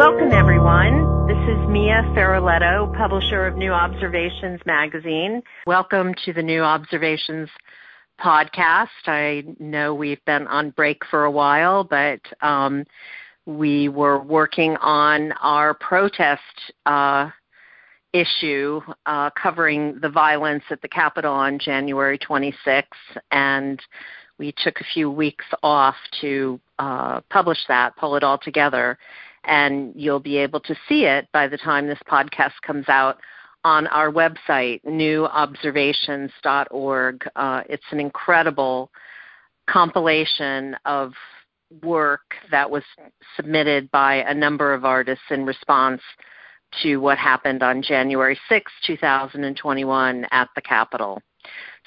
Welcome, everyone. This is Mia Feroleto, publisher of New Observations magazine. Welcome to the New Observations podcast. I know we've been on break for a while, but um, we were working on our protest uh, issue uh, covering the violence at the Capitol on January 26th, and we took a few weeks off to uh, publish that, pull it all together, and you'll be able to see it by the time this podcast comes out on our website, newobservations.org. Uh, it's an incredible compilation of work that was submitted by a number of artists in response to what happened on January 6, 2021 at the Capitol.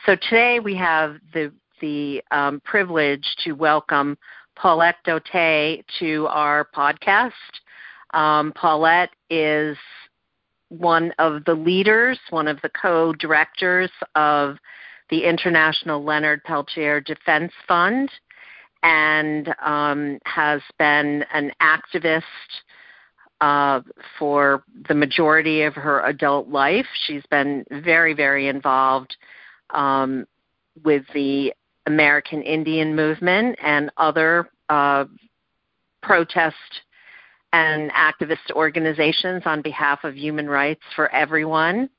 So today we have the, the um, privilege to welcome Paulette D'Auteuil to our podcast. Um, Paulette is one of the leaders, one of the co directors of the International Leonard Peltier Defense Fund, and um, has been an activist uh, for the majority of her adult life. She's been very, very involved um, with the American Indian movement and other uh, protest and activist organizations on behalf of human rights for everyone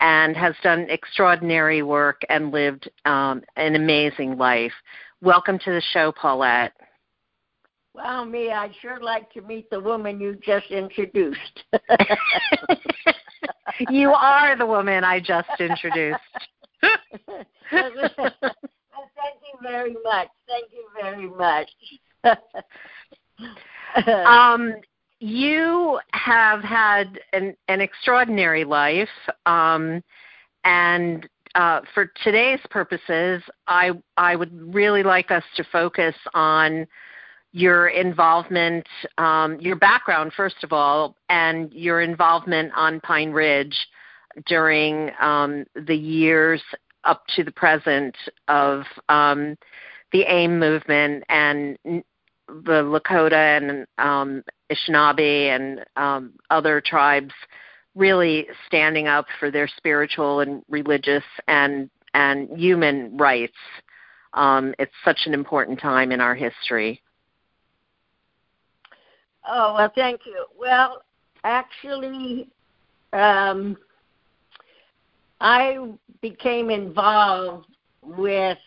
and has done extraordinary work and lived um, an amazing life. Welcome to the show, Paulette. Well, me, I'd sure like to meet the woman you just introduced. you are the woman I just introduced. well, thank you very much. Thank you very much. um, you have had an, an extraordinary life, um, and uh, for today's purposes, I I would really like us to focus on your involvement, um, your background first of all, and your involvement on Pine Ridge during um, the years up to the present of um, the AIM movement and the Lakota and um, Anishinaabe and um, other tribes really standing up for their spiritual and religious and and human rights. Um, it's such an important time in our history. Oh well, thank you. Well, actually, um, I became involved with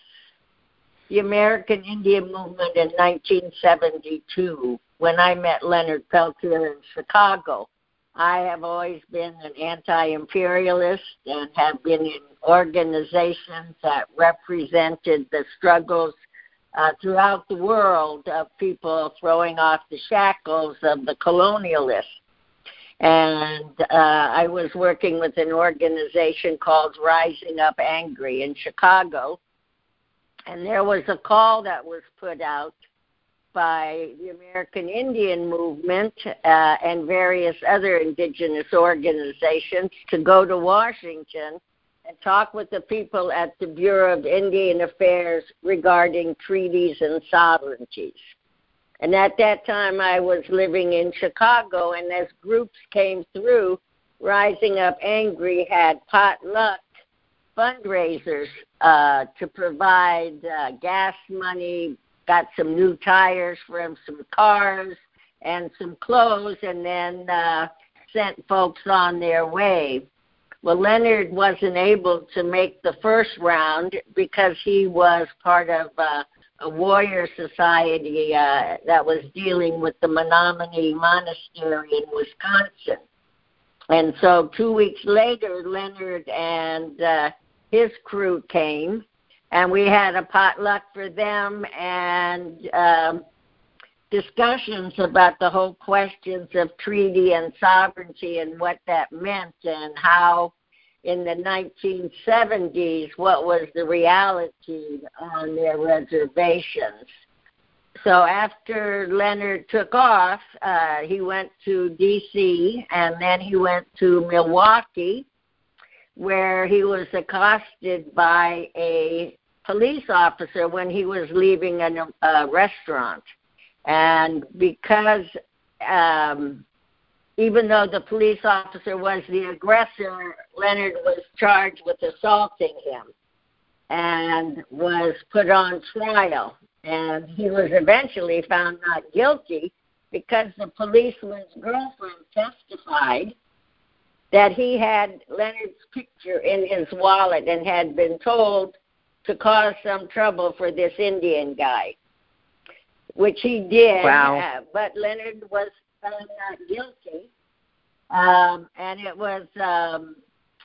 the American Indian movement in 1972 when I met Leonard Peltier in Chicago. I have always been an anti imperialist and have been in organizations that represented the struggles uh, throughout the world of people throwing off the shackles of the colonialists. And uh, I was working with an organization called Rising Up Angry in Chicago and there was a call that was put out by the American Indian movement uh, and various other indigenous organizations to go to Washington and talk with the people at the Bureau of Indian Affairs regarding treaties and sovereignties. And at that time, I was living in Chicago, and as groups came through, Rising Up Angry had potluck fundraisers uh, to provide uh, gas money, got some new tires for some cars and some clothes, and then uh, sent folks on their way. Well, Leonard wasn't able to make the first round because he was part of uh, a warrior society uh, that was dealing with the Menominee Monastery in Wisconsin. And so two weeks later, Leonard and uh, his crew came, and we had a potluck for them and um, discussions about the whole questions of treaty and sovereignty and what that meant and how in the 1970s what was the reality on their reservations. So after Leonard took off, uh, he went to D.C. and then he went to Milwaukee where he was accosted by a police officer when he was leaving a, a restaurant. And because um, even though the police officer was the aggressor, Leonard was charged with assaulting him and was put on trial. And he was eventually found not guilty because the policeman's girlfriend testified that he had Leonard's picture in his wallet and had been told to cause some trouble for this Indian guy, which he did. Wow. Uh, but Leonard was found not guilty. Um, and it was um,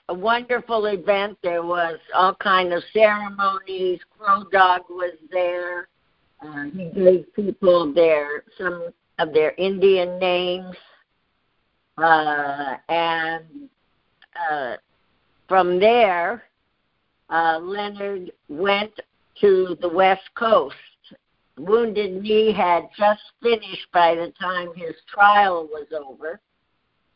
a wonderful event. There was all kind of ceremonies. Crow Dog was there. Uh, he gave people their some of their Indian names, uh, and uh, from there, uh, Leonard went to the West Coast. Wounded Knee had just finished by the time his trial was over,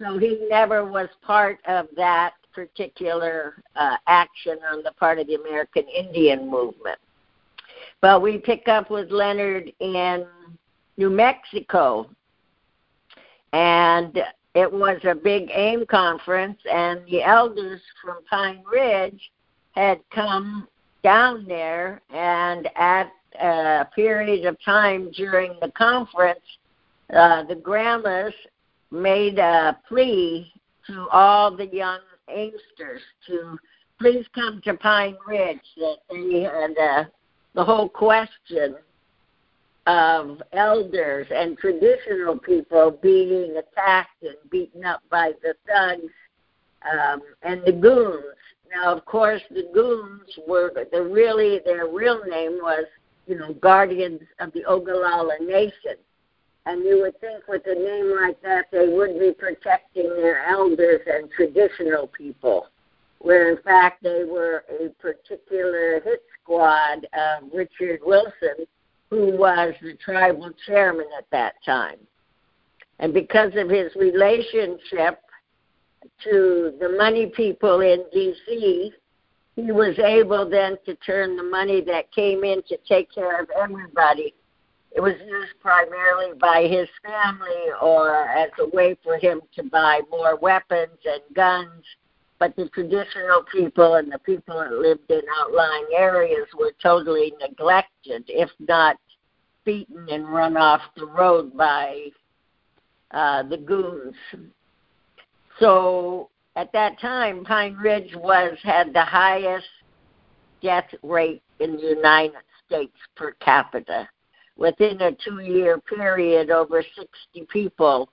so he never was part of that particular uh, action on the part of the American Indian movement. But we pick up with Leonard in New Mexico, and it was a big AIM conference, and the elders from Pine Ridge had come down there, and at a period of time during the conference, uh, the grandmas made a plea to all the young Aimsters to please come to Pine Ridge. That they had uh, the whole question of elders and traditional people being attacked and beaten up by the thugs um, and the goons. Now, of course, the goons were the really their real name was you know guardians of the Oglala Nation, and you would think with a name like that they would be protecting their elders and traditional people, where in fact they were a particular hit squad of Richard Wilson who was the tribal chairman at that time. And because of his relationship to the money people in D.C., he was able then to turn the money that came in to take care of everybody. It was used primarily by his family or as a way for him to buy more weapons and guns. But the traditional people and the people that lived in outlying areas were totally neglected, if not beaten and run off the road by uh, the goons. So at that time, Pine Ridge was had the highest death rate in the United States per capita. Within a two-year period, over 60 people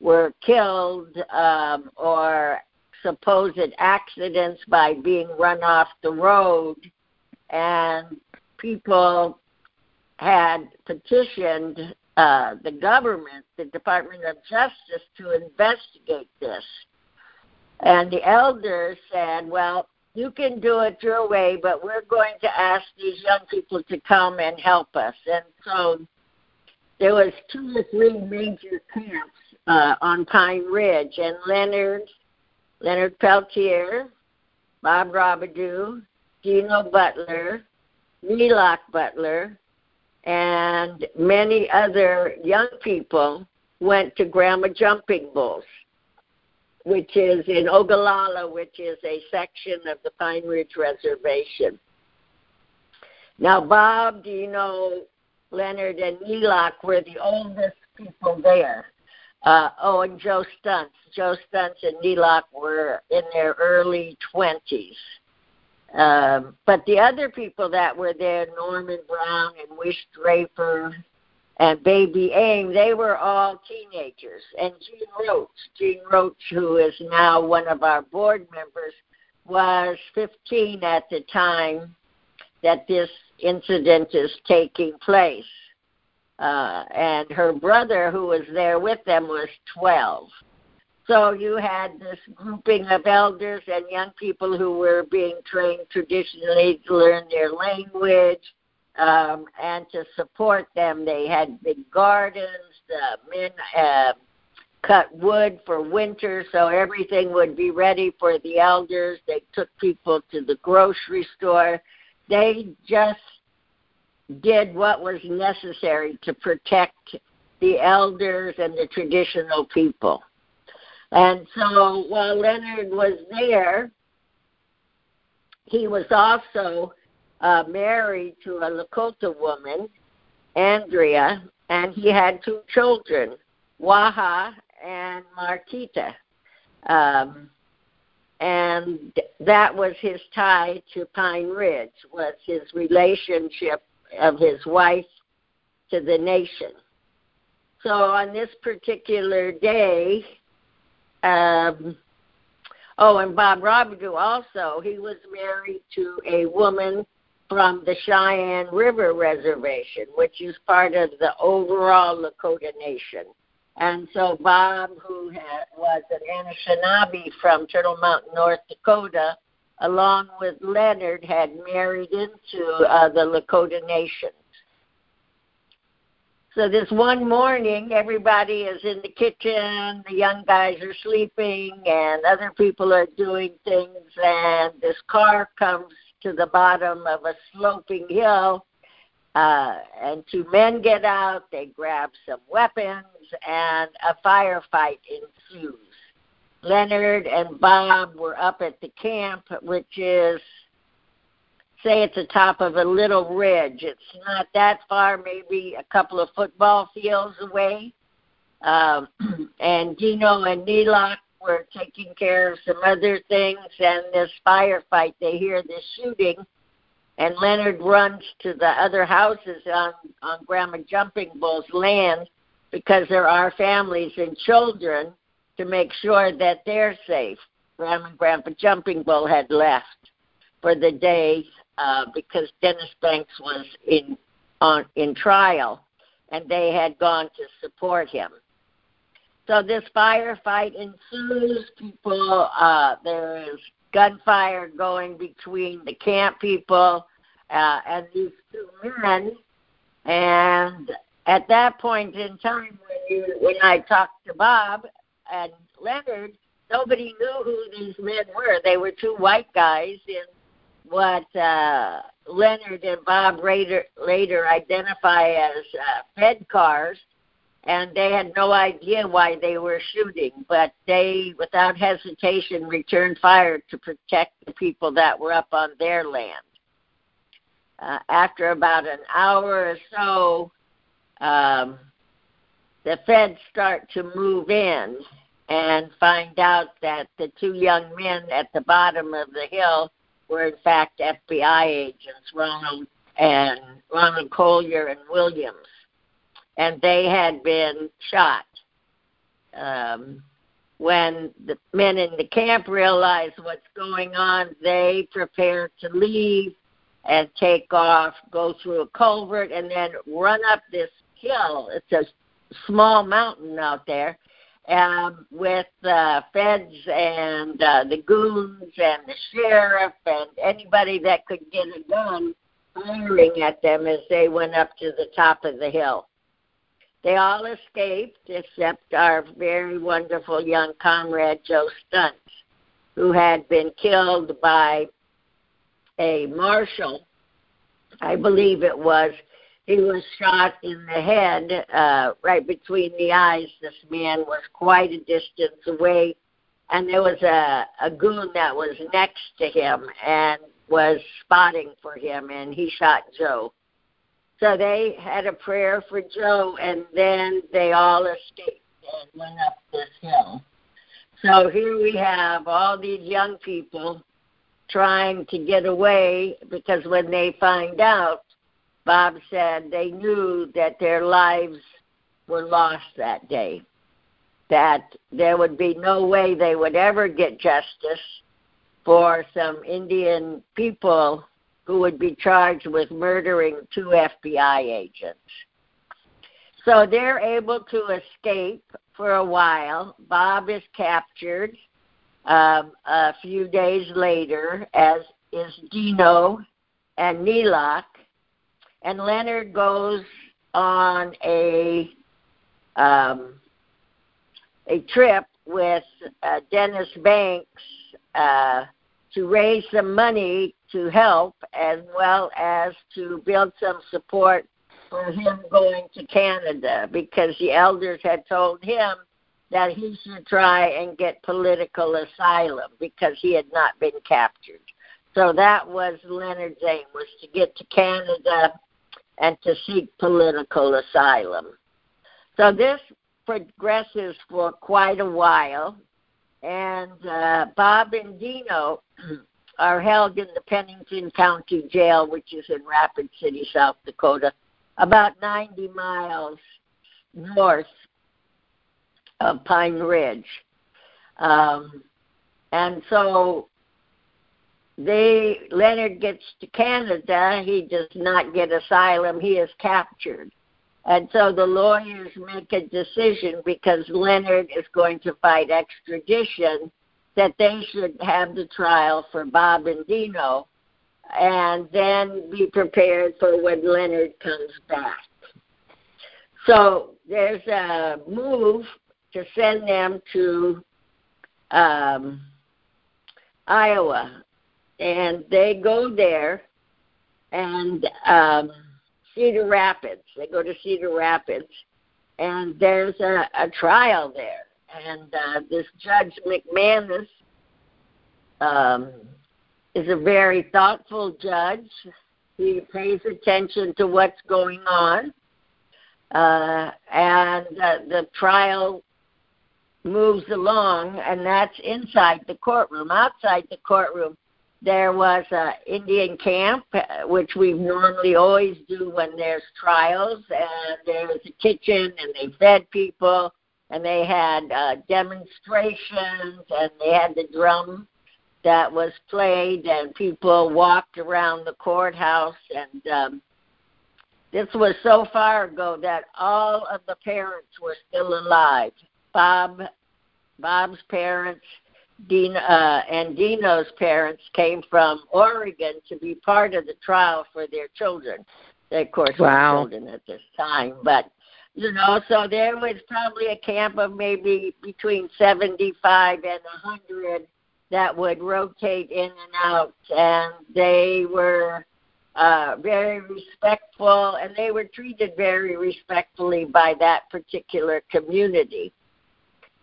were killed um, or supposed accidents by being run off the road, and people had petitioned uh, the government, the Department of Justice, to investigate this. And the elders said, well, you can do it your way, but we're going to ask these young people to come and help us. And so there was two or three major camps uh, on Pine Ridge, and Leonard, Leonard Peltier, Bob Robideau, Dino Butler, Nilak Butler, and many other young people went to Grandma Jumping Bulls, which is in Oglala, which is a section of the Pine Ridge Reservation. Now, Bob, do you know Leonard and Nilak were the oldest people there? Uh, oh, and Joe Stuntz. Joe Stuntz and Nilak were in their early 20s. Um, but the other people that were there, Norman Brown and Wish Draper and Baby Aim, they were all teenagers. And Gene Roach, Gene Roach, who is now one of our board members, was 15 at the time that this incident is taking place. Uh, and her brother, who was there with them, was 12. So you had this grouping of elders and young people who were being trained traditionally to learn their language um, and to support them. They had big gardens. The men uh, cut wood for winter so everything would be ready for the elders. They took people to the grocery store. They just did what was necessary to protect the elders and the traditional people. And so while Leonard was there, he was also uh, married to a Lakota woman, Andrea, and he had two children, Waha and Marquita. Um, and that was his tie to Pine Ridge, was his relationship of his wife to the nation. So on this particular day, um, oh, and Bob Robideau also, he was married to a woman from the Cheyenne River Reservation, which is part of the overall Lakota Nation. And so Bob, who had, was an Anishinaabe from Turtle Mountain, North Dakota, along with Leonard, had married into uh, the Lakota Nation. So this one morning, everybody is in the kitchen, the young guys are sleeping, and other people are doing things, and this car comes to the bottom of a sloping hill, uh, and two men get out, they grab some weapons, and a firefight ensues. Leonard and Bob were up at the camp, which is say it's the top of a little ridge. It's not that far, maybe a couple of football fields away. Um, and Dino and Nilak were taking care of some other things, and this firefight, they hear this shooting, and Leonard runs to the other houses on, on Grandma Jumping Bull's land because there are families and children to make sure that they're safe. Grandma and Grandpa Jumping Bull had left for the day uh, because Dennis Banks was in on in trial, and they had gone to support him. So this firefight ensues. People, uh, there is gunfire going between the camp people uh, and these two men. And at that point in time, when you when I talked to Bob and Leonard, nobody knew who these men were. They were two white guys in what uh, Leonard and Bob later, later identify as uh, Fed cars, and they had no idea why they were shooting, but they, without hesitation, returned fire to protect the people that were up on their land. Uh, after about an hour or so, um, the feds start to move in and find out that the two young men at the bottom of the hill were in fact FBI agents, Ronald and Ronald Coler and Williams, and they had been shot. Um, when the men in the camp realized what's going on, they prepared to leave and take off, go through a culvert, and then run up this hill. It's a small mountain out there, um, with the feds and uh, the goons and the sheriff and anybody that could get a gun firing at them as they went up to the top of the hill. They all escaped except our very wonderful young comrade Joe Stuntz, who had been killed by a marshal, I believe it was, he was shot in the head, uh, right between the eyes. This man was quite a distance away, and there was a, a goon that was next to him and was spotting for him, and he shot Joe. So they had a prayer for Joe, and then they all escaped and went up this hill. So here we have all these young people trying to get away because when they find out Bob said they knew that their lives were lost that day, that there would be no way they would ever get justice for some Indian people who would be charged with murdering two FBI agents. So they're able to escape for a while. Bob is captured um, a few days later, as is Dino and Nilak and Leonard goes on a um, a trip with uh, Dennis Banks uh, to raise some money to help, as well as to build some support for him going to Canada, because the elders had told him that he should try and get political asylum because he had not been captured. So that was Leonard's aim was to get to Canada and to seek political asylum. So this progresses for quite a while, and uh, Bob and Dino are held in the Pennington County Jail, which is in Rapid City, South Dakota, about 90 miles north of Pine Ridge. Um, and so they Leonard gets to Canada, he does not get asylum, he is captured. And so the lawyers make a decision because Leonard is going to fight extradition that they should have the trial for Bob and Dino and then be prepared for when Leonard comes back. So there's a move to send them to um, Iowa, and they go there and um, Cedar Rapids. They go to Cedar Rapids, and there's a, a trial there. And uh, this Judge McManus um, is a very thoughtful judge. He pays attention to what's going on. Uh, and uh, the trial moves along, and that's inside the courtroom. Outside the courtroom, there was an Indian camp, uh, which we normally always do when there's trials, and there was a kitchen, and they fed people, and they had uh, demonstrations, and they had the drum that was played, and people walked around the courthouse, and um, this was so far ago that all of the parents were still alive. Bob, Bob's parents, Dean, uh, and Dino's parents came from Oregon to be part of the trial for their children. They, of course, wow. were children at this time, but you know, so there was probably a camp of maybe between 75 and 100 that would rotate in and out, and they were uh, very respectful, and they were treated very respectfully by that particular community.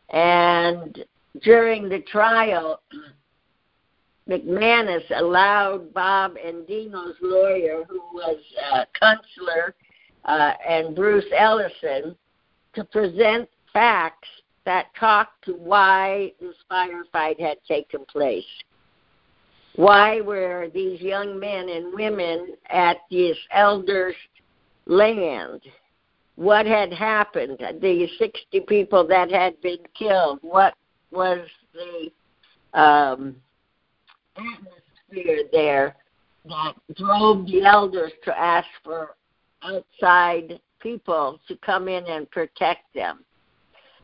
And during the trial, McManus allowed Bob and Dino's lawyer, who was uh, Kunstler, uh, and Bruce Ellison, to present facts that talked to why this firefight had taken place. Why were these young men and women at this elders' land? What had happened? The 60 people that had been killed. What was the um, atmosphere there that drove the elders to ask for outside people to come in and protect them.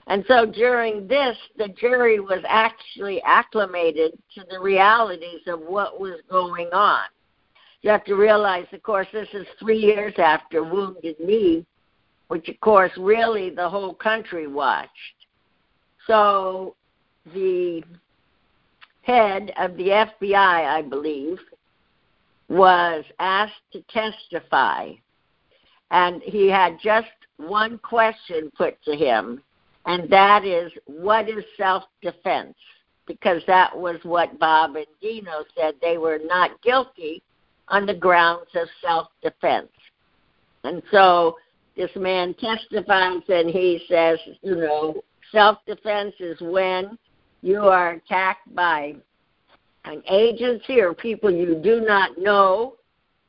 And so during this, the jury was actually acclimated to the realities of what was going on. You have to realize, of course, this is three years after Wounded Knee, which, of course, really the whole country watched. So the head of the FBI, I believe, was asked to testify. And he had just one question put to him, and that is, what is self defense? Because that was what Bob and Dino said. They were not guilty on the grounds of self defense. And so this man testifies and he says, you know, self defense is when you are attacked by an agency or people you do not know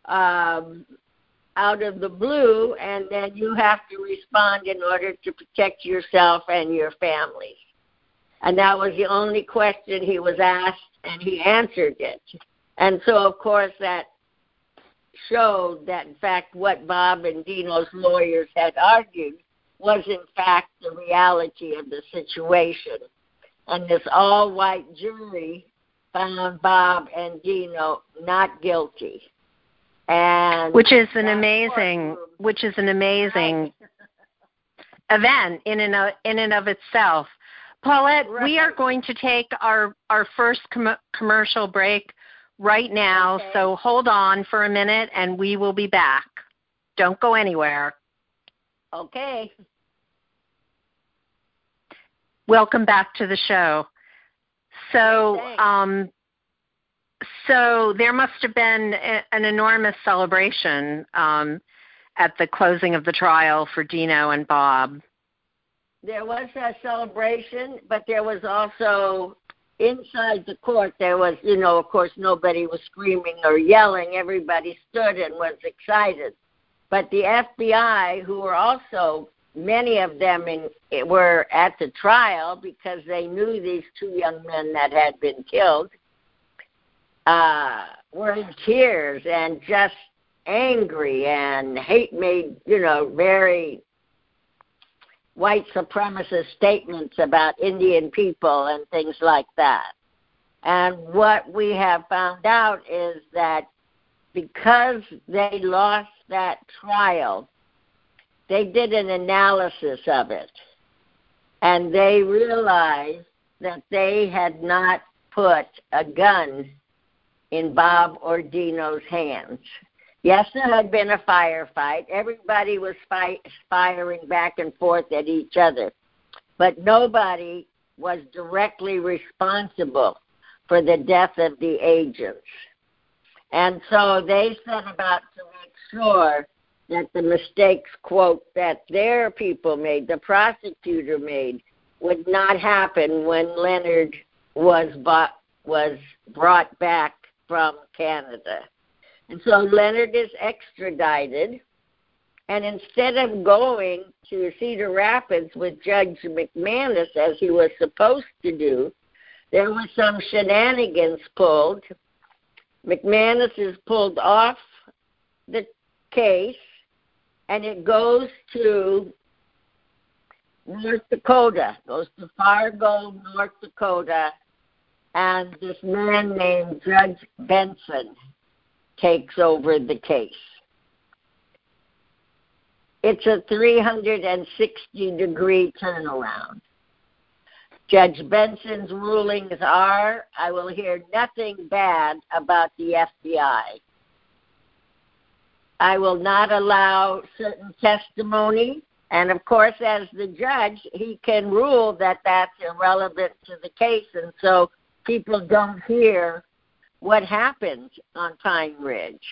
um, out of the blue, and then you have to respond in order to protect yourself and your family. And that was the only question he was asked, and he answered it. And so, of course, that showed that, in fact, what Bob and Dino's lawyers had argued was, in fact, the reality of the situation and this all white jury found Bob and Dino not guilty. And which is an amazing which is an amazing event in and of, in and of itself. Paulette, right. we are going to take our, our first com- commercial break right now, okay. so hold on for a minute and we will be back. Don't go anywhere. Okay. Welcome back to the show. So, um, so there must have been a, an enormous celebration um, at the closing of the trial for Dino and Bob. There was a celebration, but there was also inside the court there was you know of course nobody was screaming or yelling. Everybody stood and was excited. But the fbi who were also many of them in, were at the trial because they knew these two young men that had been killed uh were in tears and just angry and hate made you know very white supremacist statements about Indian people and things like that. And what we have found out is that because they lost that trial, they did an analysis of it. And they realized that they had not put a gun in Bob or Dino's hands. Yes, there had been a firefight. Everybody was fight, firing back and forth at each other. But nobody was directly responsible for the death of the agents. And so they set about to make sure that the mistakes, quote, that their people made, the prosecutor made, would not happen when Leonard was bought, was brought back from Canada. And so Leonard is extradited. And instead of going to Cedar Rapids with Judge McManus as he was supposed to do, there were some shenanigans pulled. McManus is pulled off the case, and it goes to North Dakota, goes to Fargo, North Dakota, and this man named Judge Benson takes over the case. It's a 360 degree turnaround. Judge Benson's rulings are I will hear nothing bad about the FBI. I will not allow certain testimony. And of course, as the judge, he can rule that that's irrelevant to the case. And so people don't hear what happened on Pine Ridge.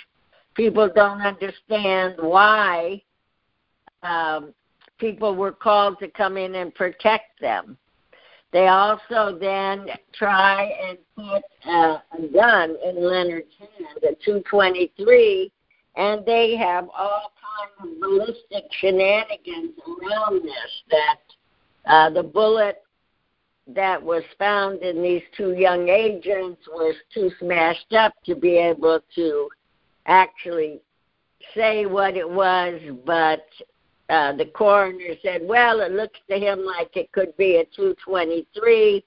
People don't understand why um, people were called to come in and protect them. They also then try and put uh, a gun in Leonard's hand, a 223, and they have all kinds of ballistic shenanigans around this. That uh, the bullet that was found in these two young agents was too smashed up to be able to actually say what it was, but uh, the coroner said, well, it looks to him like it could be a 223.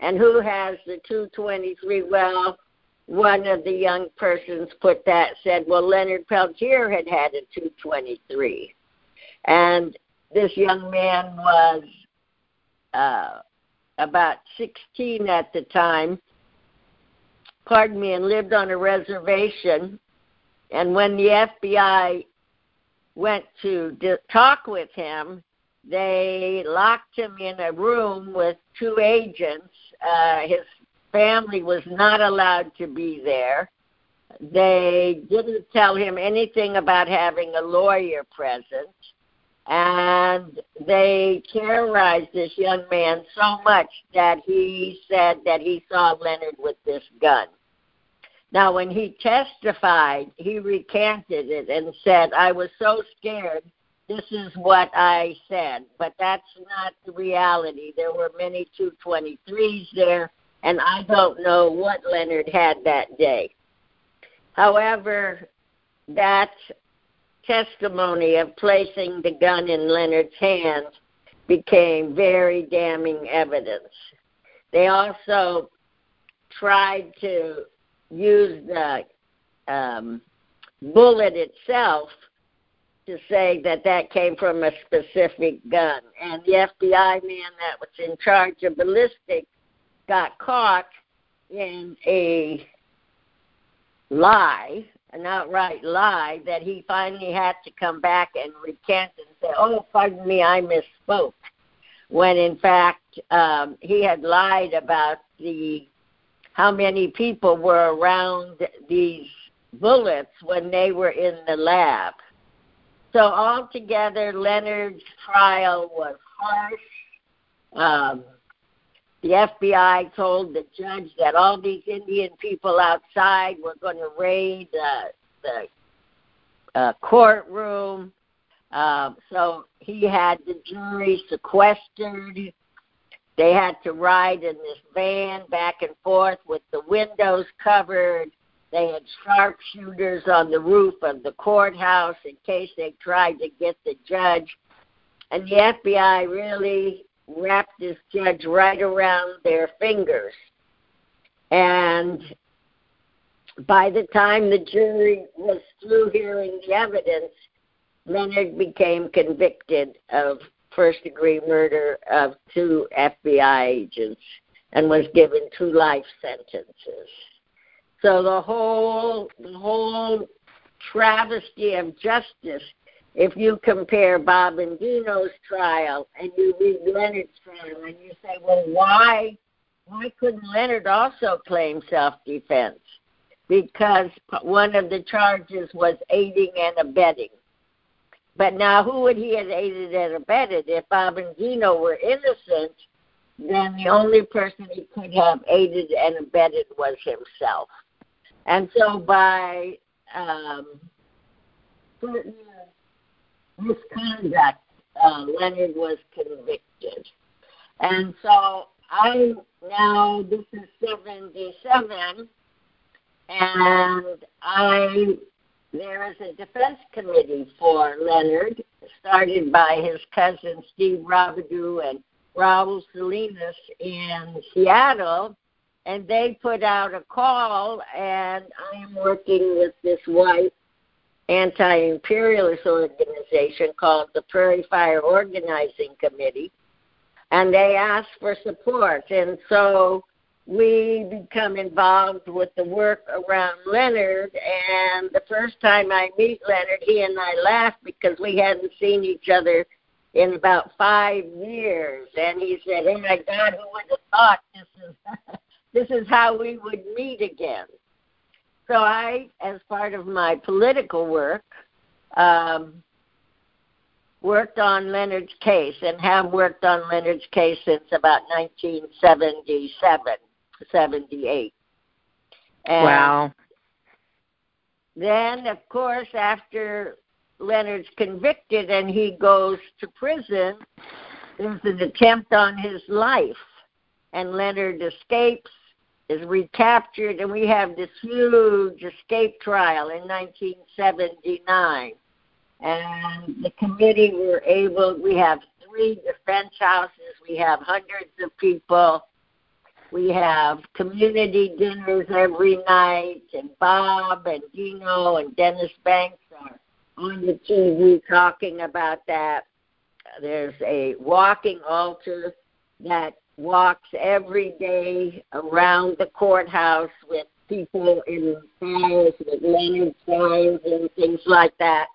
And who has the 223? Well, one of the young persons put that, said, well, Leonard Peltier had had a 223. And this young man was uh, about 16 at the time, pardon me, and lived on a reservation. And when the FBI went to di- talk with him, they locked him in a room with two agents. Uh, his family was not allowed to be there. They didn't tell him anything about having a lawyer present and they terrorized this young man so much that he said that he saw Leonard with this gun. Now, when he testified, he recanted it and said, I was so scared. This is what I said. But that's not the reality. There were many 223s there, and I don't know what Leonard had that day. However, that testimony of placing the gun in Leonard's hands became very damning evidence. They also tried to use the um, bullet itself to say that that came from a specific gun. And the FBI man that was in charge of ballistics got caught in a lie, an outright lie, that he finally had to come back and recant and say, oh, pardon me, I misspoke. When in fact um, he had lied about the how many people were around these bullets when they were in the lab. So altogether, Leonard's trial was harsh. Um, the FBI told the judge that all these Indian people outside were going to raid uh, the uh, courtroom. Um, so he had the jury sequestered. They had to ride in this van back and forth with the windows covered. They had sharpshooters on the roof of the courthouse in case they tried to get the judge. And the FBI really wrapped this judge right around their fingers. And by the time the jury was through hearing the evidence, Leonard became convicted of first degree murder of two FBI agents and was given two life sentences. So the whole the whole travesty of justice, if you compare Bob and Dino's trial and you read Leonard's trial and you say, Well why why couldn't Leonard also claim self defense? Because one of the charges was aiding and abetting. But now, who would he have aided and abetted? If Bob and Dino were innocent, then the only person he could have aided and abetted was himself. And so, by um, certain misconduct, uh, Leonard was convicted. And so, I now, this is 77, and I there is a defense committee for Leonard, started by his cousin Steve Robideau and Raul Salinas in Seattle, and they put out a call, and I am working with this white anti-imperialist organization called the Prairie Fire Organizing Committee, and they asked for support, and so we become involved with the work around Leonard. And the first time I meet Leonard, he and I laugh because we hadn't seen each other in about five years. And he said, "Oh my God, who would have thought this is this is how we would meet again?" So I, as part of my political work, um, worked on Leonard's case and have worked on Leonard's case since about 1977. 78. And wow. Then, of course, after Leonard's convicted and he goes to prison, there's an attempt on his life. And Leonard escapes, is recaptured, and we have this huge escape trial in 1979. And the committee were able, we have three defense houses, we have hundreds of people we have community dinners every night, and Bob and Dino and Dennis Banks are on the TV talking about that. There's a walking altar that walks every day around the courthouse with people in fires with Leonard signs and things like that.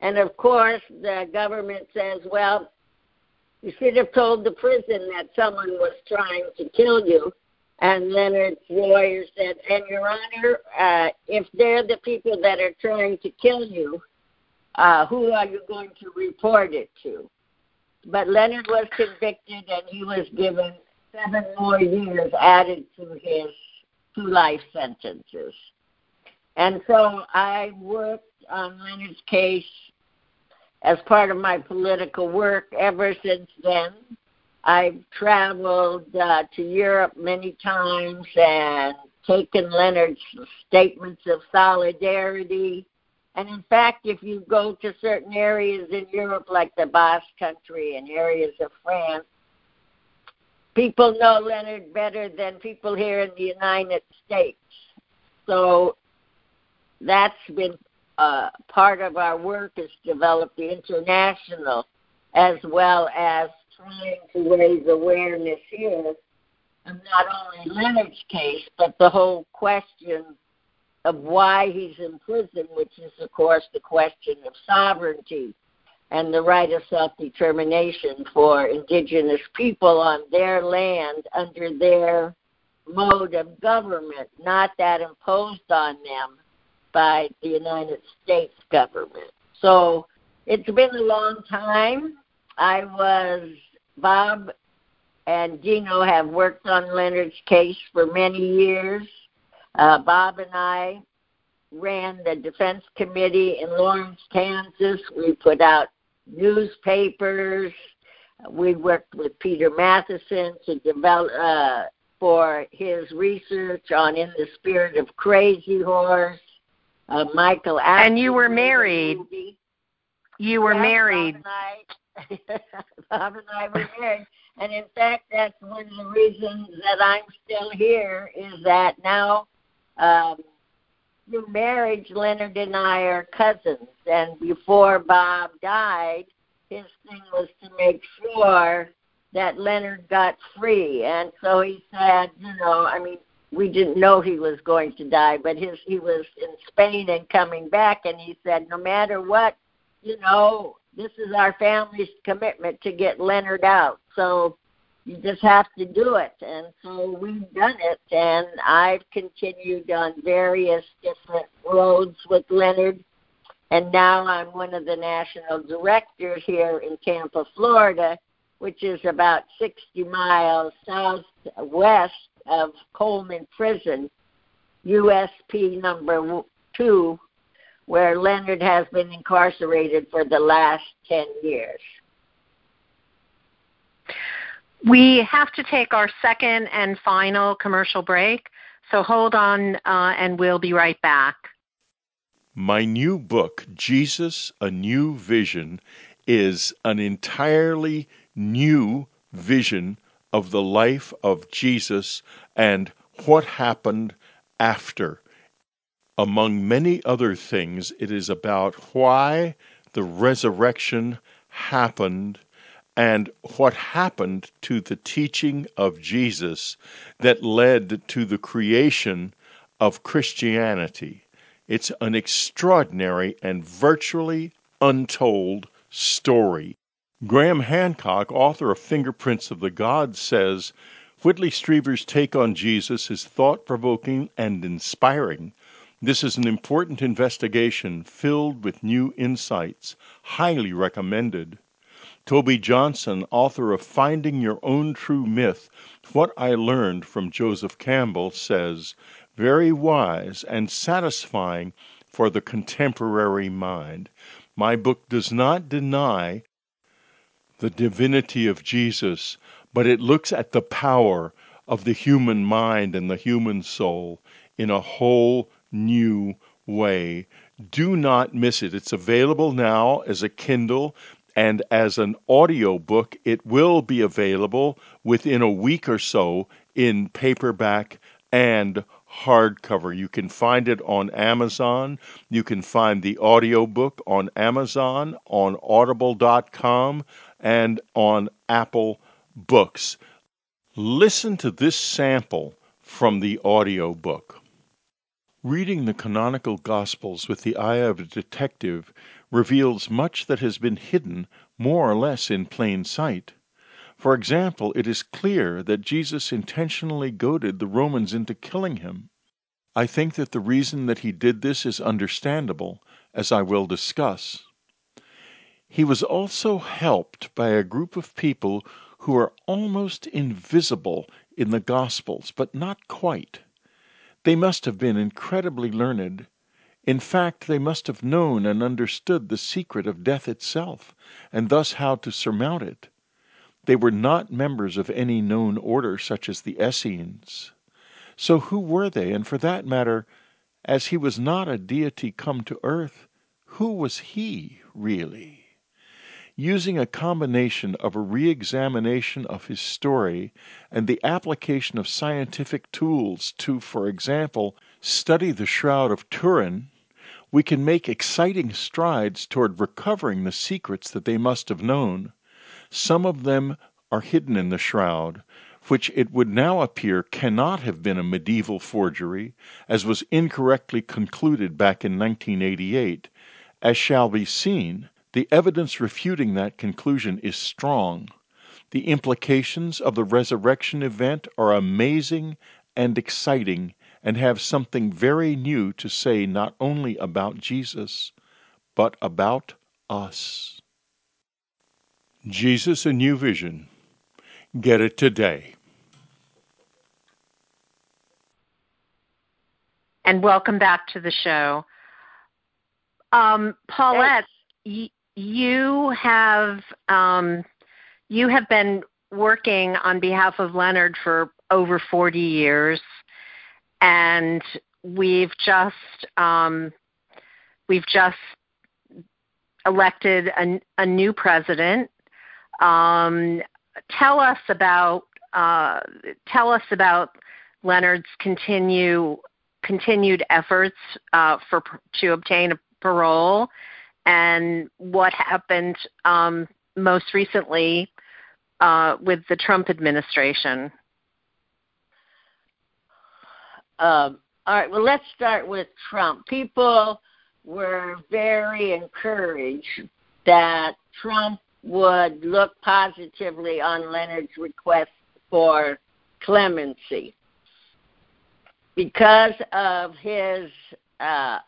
And of course, the government says, well, you should have told the prison that someone was trying to kill you. And Leonard's lawyer said, and Your Honor, uh, if they're the people that are trying to kill you, uh, who are you going to report it to? But Leonard was convicted and he was given seven more years added to his two life sentences. And so I worked on Leonard's case as part of my political work ever since then. I've traveled uh, to Europe many times and taken Leonard's statements of solidarity. And in fact, if you go to certain areas in Europe, like the Basque Country and areas of France, people know Leonard better than people here in the United States. So that's been uh, part of our work is develop the international as well as trying to raise awareness here of not only Leonard's case, but the whole question of why he's in prison, which is, of course, the question of sovereignty and the right of self determination for indigenous people on their land under their mode of government, not that imposed on them by the United States government. So it's been a long time. I was, Bob and Dino have worked on Leonard's case for many years. Uh, Bob and I ran the defense committee in Lawrence, Kansas. We put out newspapers. We worked with Peter Matthiessen to develop uh, for his research on In the Spirit of Crazy Horse. Uh, Michael and you were married. You were yes, married. Bob and, I, Bob and I were married. And in fact, that's one of the reasons that I'm still here is that now um, through marriage, Leonard and I are cousins. And before Bob died, his thing was to make sure that Leonard got free. And so he said, you know, I mean, we didn't know he was going to die, but his he was in Spain and coming back, and he said, no matter what, you know, this is our family's commitment to get Leonard out. So you just have to do it. And so we've done it, and I've continued on various different roads with Leonard. And now I'm one of the national directors here in Tampa, Florida, which is about 60 miles southwest of Coleman Prison, USP number two, where Leonard has been incarcerated for the last 10 years. We have to take our second and final commercial break, so hold on uh, and we'll be right back. My new book, Jesus A New Vision, is an entirely new vision of the life of Jesus and what happened after. Among many other things, it is about why the resurrection happened and what happened to the teaching of Jesus that led to the creation of Christianity. It's an extraordinary and virtually untold story. Graham Hancock, author of Fingerprints of the Gods, says Whitley Strieber's take on Jesus is thought provoking and inspiring. This is an important investigation filled with new insights, highly recommended. Toby Johnson, author of Finding Your Own True Myth What I Learned from Joseph Campbell, says, very wise and satisfying for the contemporary mind. My book does not deny the divinity of Jesus, but it looks at the power of the human mind and the human soul in a whole new way. Do not miss it. It's available now as a Kindle and as an audio book, it will be available within a week or so in paperback and hardcover. You can find it on Amazon. You can find the audiobook on Amazon, on audible.com, and on Apple Books. Listen to this sample from the audiobook. Reading the canonical Gospels with the eye of a detective reveals much that has been hidden more or less in plain sight. For example, it is clear that Jesus intentionally goaded the Romans into killing him. I think that the reason that he did this is understandable, as I will discuss. He was also helped by a group of people who are almost invisible in the Gospels, but not quite. They must have been incredibly learned in fact, they must have known and understood the secret of death itself, and thus how to surmount it. They were not members of any known order such as the Essenes. So who were they? And for that matter, as he was not a deity come to earth, who was he really? Using a combination of a re examination of his story and the application of scientific tools to, for example, study the Shroud of Turin, we can make exciting strides toward recovering the secrets that they must have known. Some of them are hidden in the shroud, which it would now appear cannot have been a medieval forgery, as was incorrectly concluded back in 1988. As shall be seen, the evidence refuting that conclusion is strong. The implications of the resurrection event are amazing and exciting and have something very new to say not only about Jesus, but about us. Jesus a New Vision. Get it today. And welcome back to the show. Um, Paulette, y- you have um, you have been working on behalf of Leonard for over 40 years, and we've just um, we've just elected a, a new president. Um, tell us about uh, tell us about Leonard's continue continued efforts uh, for to obtain a parole and what happened um, most recently uh, with the Trump administration. Um, all right, well, let's start with Trump. People were very encouraged that Trump would look positively on Leonard's request for clemency because of his uh,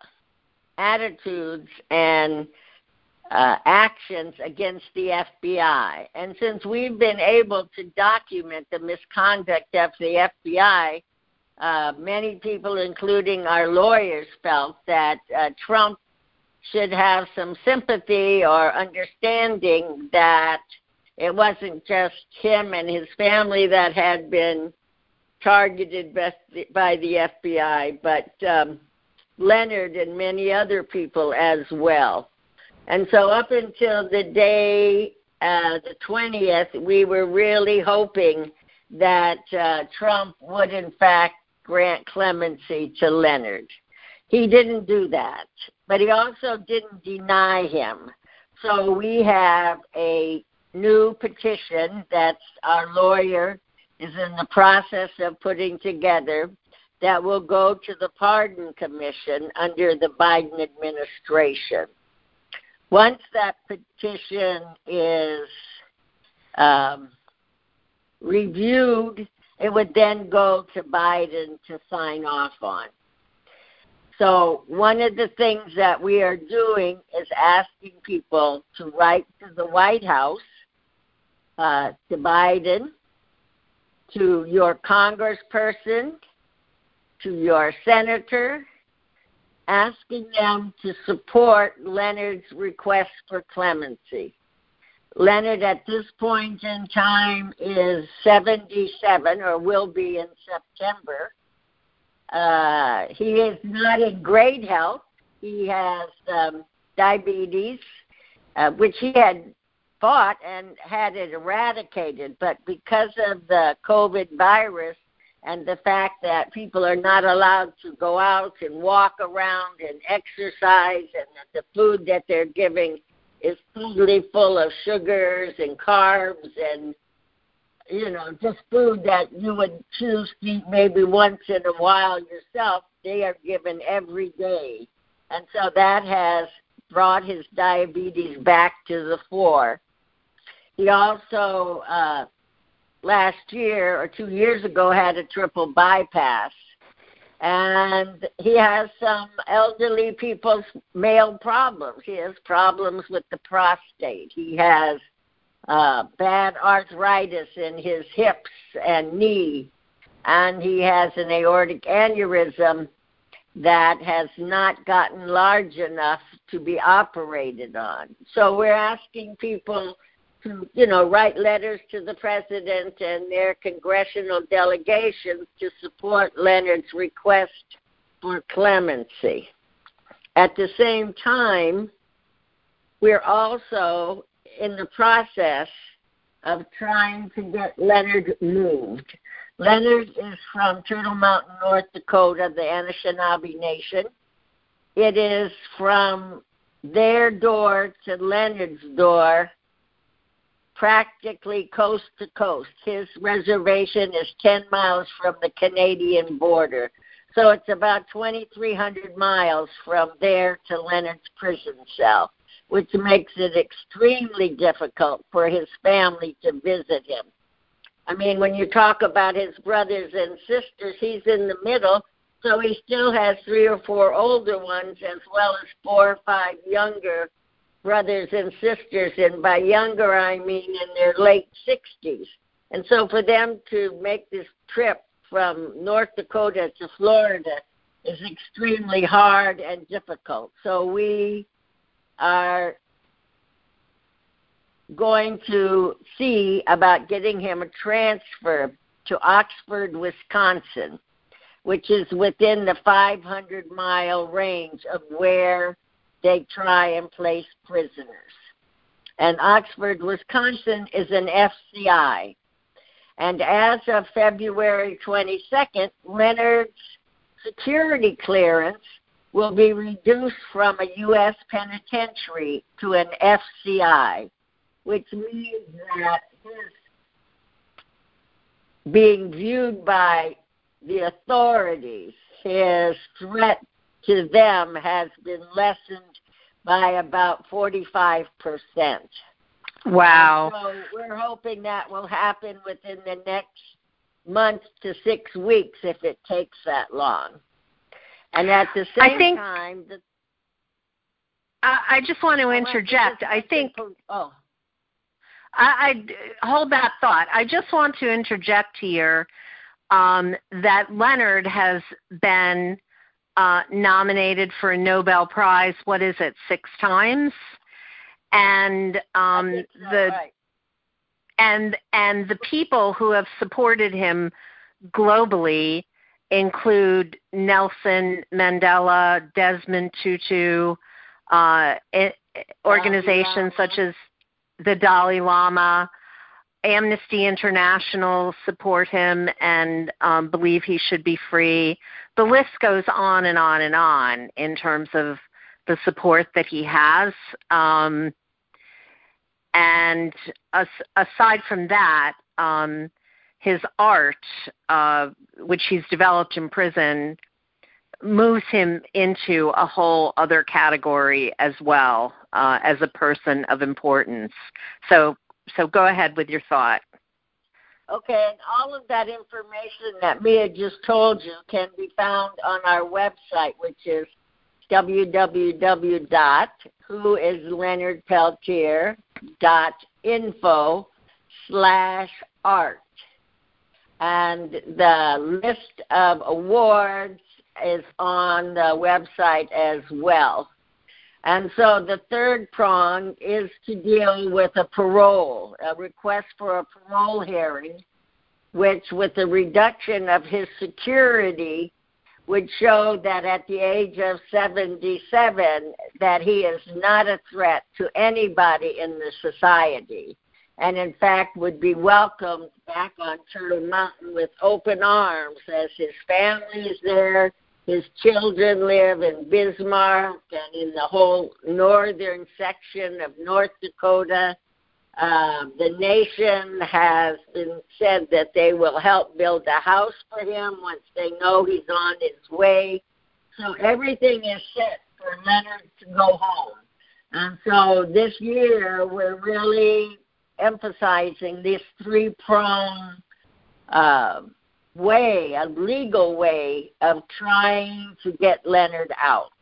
attitudes and uh, actions against the FBI. And since we've been able to document the misconduct of the FBI, uh, many people, including our lawyers, felt that uh, Trump should have some sympathy or understanding that it wasn't just him and his family that had been targeted by the FBI, but um, Leonard and many other people as well. And so, up until the day, uh, the 20th, we were really hoping that uh, Trump would, in fact, grant clemency to Leonard. He didn't do that, but he also didn't deny him. So we have a new petition that our lawyer is in the process of putting together that will go to the Pardon Commission under the Biden administration. Once that petition is um, reviewed, it would then go to Biden to sign off on. So, one of the things that we are doing is asking people to write to the White House, uh, to Biden, to your congressperson, to your senator, asking them to support Leonard's request for clemency. Leonard, at this point in time, is 77 or will be in September. Uh, he is not in great health. He has um, diabetes, uh, which he had fought and had it eradicated, but because of the COVID virus, and the fact that people are not allowed to go out and walk around and exercise and that the food that they're giving is totally full of sugars and carbs and you know just food that you would choose to eat maybe once in a while yourself. They are given every day. And so that has brought his diabetes back to the fore. He also uh last year or two years ago had a triple bypass and he has some elderly people's male problems. He has problems with the prostate. He has uh, bad arthritis in his hips and knee, and he has an aortic aneurysm that has not gotten large enough to be operated on. So we're asking people to, you know, write letters to the president and their congressional delegations to support Leonard's request for clemency. At the same time, we're also in the process of trying to get Leonard moved. Leonard is from Turtle Mountain, North Dakota, the Anishinaabe Nation. it is from their door to Leonard's door, practically coast to coast. His reservation is 10 miles from the Canadian border. So it's about 2,300 miles from there to Leonard's prison cell, which makes it extremely difficult for his family to visit him. I mean, when you talk about his brothers and sisters, he's in the middle, so he still has three or four older ones as well as four or five younger brothers and sisters. And by younger, I mean in their late 60s. And so for them to make this trip from North Dakota to Florida is extremely hard and difficult. So we are going to see about getting him a transfer to Oxford, Wisconsin, which is within the 500 mile range of where they try and place prisoners. And Oxford, Wisconsin is an FCI. And as of February 22nd, Leonard's security clearance will be reduced from a U.S. penitentiary to an FCI which means that his being viewed by the authorities, his threat to them has been lessened by about 45%. Wow. so we're hoping that will happen within the next month to six weeks if it takes that long. And at the same I think, time, the, I, I just want to interject. I think. Oh. I, I hold that thought. I just want to interject here um, that Leonard has been uh, nominated for a Nobel Prize. What is it? Six times, and um, the right. and and the people who have supported him globally include Nelson Mandela, Desmond Tutu, uh, organizations such as the Dalai Lama, Amnesty International support him and um, believe he should be free. The list goes on and on and on in terms of the support that he has. Um, and as, aside from that, um, his art, uh, which he's developed in prison, moves him into a whole other category as well uh, as a person of importance. So, so go ahead with your thought. Okay, and all of that information that Mia just told you can be found on our website, which is www.whoisleonardpeltier.info slash art. And the list of awards is on the website as well. And so the third prong is to deal with a parole, a request for a parole hearing, which, with the reduction of his security, would show that at the age of 77 that he is not a threat to anybody in the society. And in fact would be welcomed back on Turtle Mountain with open arms as his family is there his children live in Bismarck and in the whole northern section of North Dakota. Uh, the nation has been said that they will help build a house for him once they know he's on his way. So everything is set for Leonard to go home. And so this year we're really emphasizing this three prong uh, way, a legal way of trying to get Leonard out.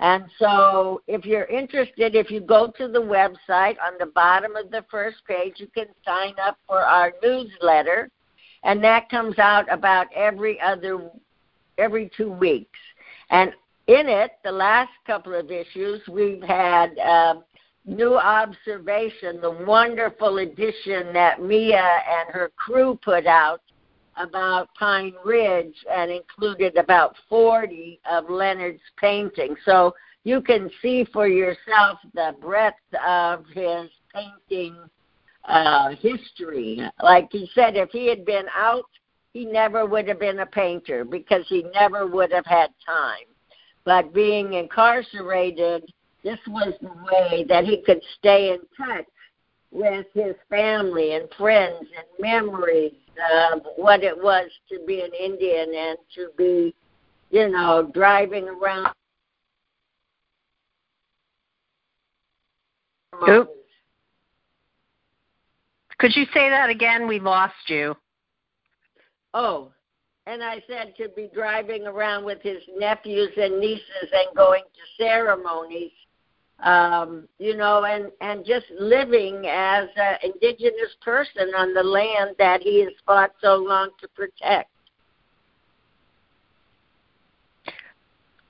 And so, if you're interested, if you go to the website on the bottom of the first page, you can sign up for our newsletter, and that comes out about every other, every two weeks. And in it, the last couple of issues, we've had uh, new observation, the wonderful edition that Mia and her crew put out about Pine Ridge and included about 40 of Leonard's paintings. So you can see for yourself the breadth of his painting uh, history. Like he said, if he had been out, he never would have been a painter because he never would have had time. but being incarcerated, this was the way that he could stay in touch with his family and friends and memories of what it was to be an Indian and to be, you know, driving around. Oop. Could you say that again? We lost you. Oh, and I said to be driving around with his nephews and nieces and going to ceremonies, um, you know, and and just living as an indigenous person on the land that he has fought so long to protect.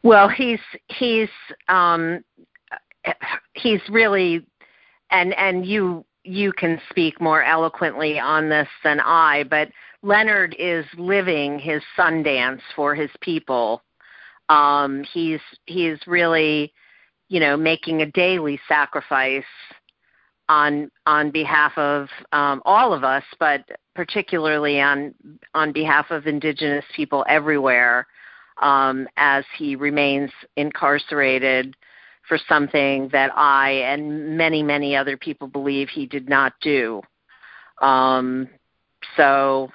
Well, he's he's um, he's really, and and you you can speak more eloquently on this than I, but Leonard is living his Sundance for his people. Um, he's he's really, you know, making a daily sacrifice on on behalf of um, all of us, but particularly on on behalf of Indigenous people everywhere, um, as he remains incarcerated for something that I and many, many other people believe he did not do. Um, so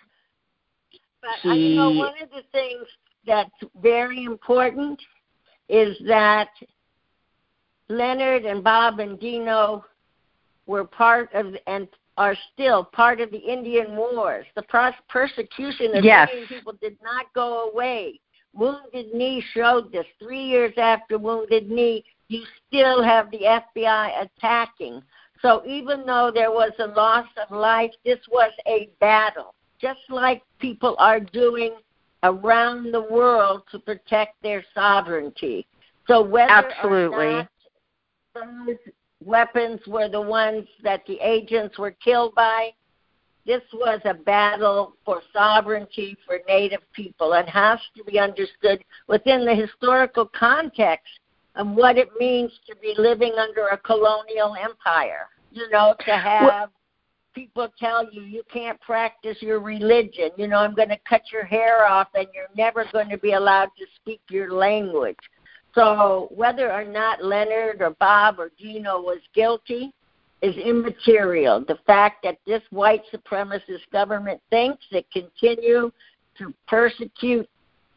but he, you know, one of the things that's very important is that Leonard and Bob and Dino were part of and are still part of the Indian Wars. The persecution of yes. Indian people did not go away. Wounded Knee showed this. Three years after Wounded Knee, you still have the FBI attacking. So even though there was a loss of life, this was a battle, just like people are doing around the world to protect their sovereignty. So whether Absolutely. or not those weapons were the ones that the agents were killed by, this was a battle for sovereignty for Native people and has to be understood within the historical context of what it means to be living under a colonial empire. You know, to have well, people tell you you can't practice your religion. You know, I'm going to cut your hair off and you're never going to be allowed to speak your language. So whether or not Leonard or Bob or Dino was guilty is immaterial. The fact that this white supremacist government thinks it continue to persecute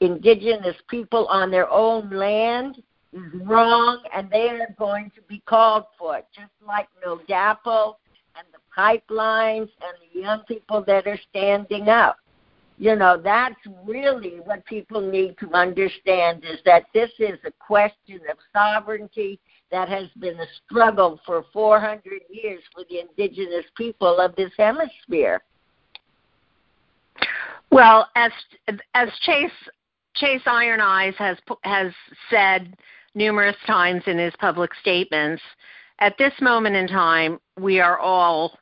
indigenous people on their own land is wrong, and they are going to be called for it, just like No DAPL and the pipelines and the young people that are standing up. You know, that's really what people need to understand is that this is a question of sovereignty that has been a struggle for 400 years for the indigenous people of this hemisphere. Well, as as Chase Chase Iron Eyes has has said numerous times in his public statements, at this moment in time, we are all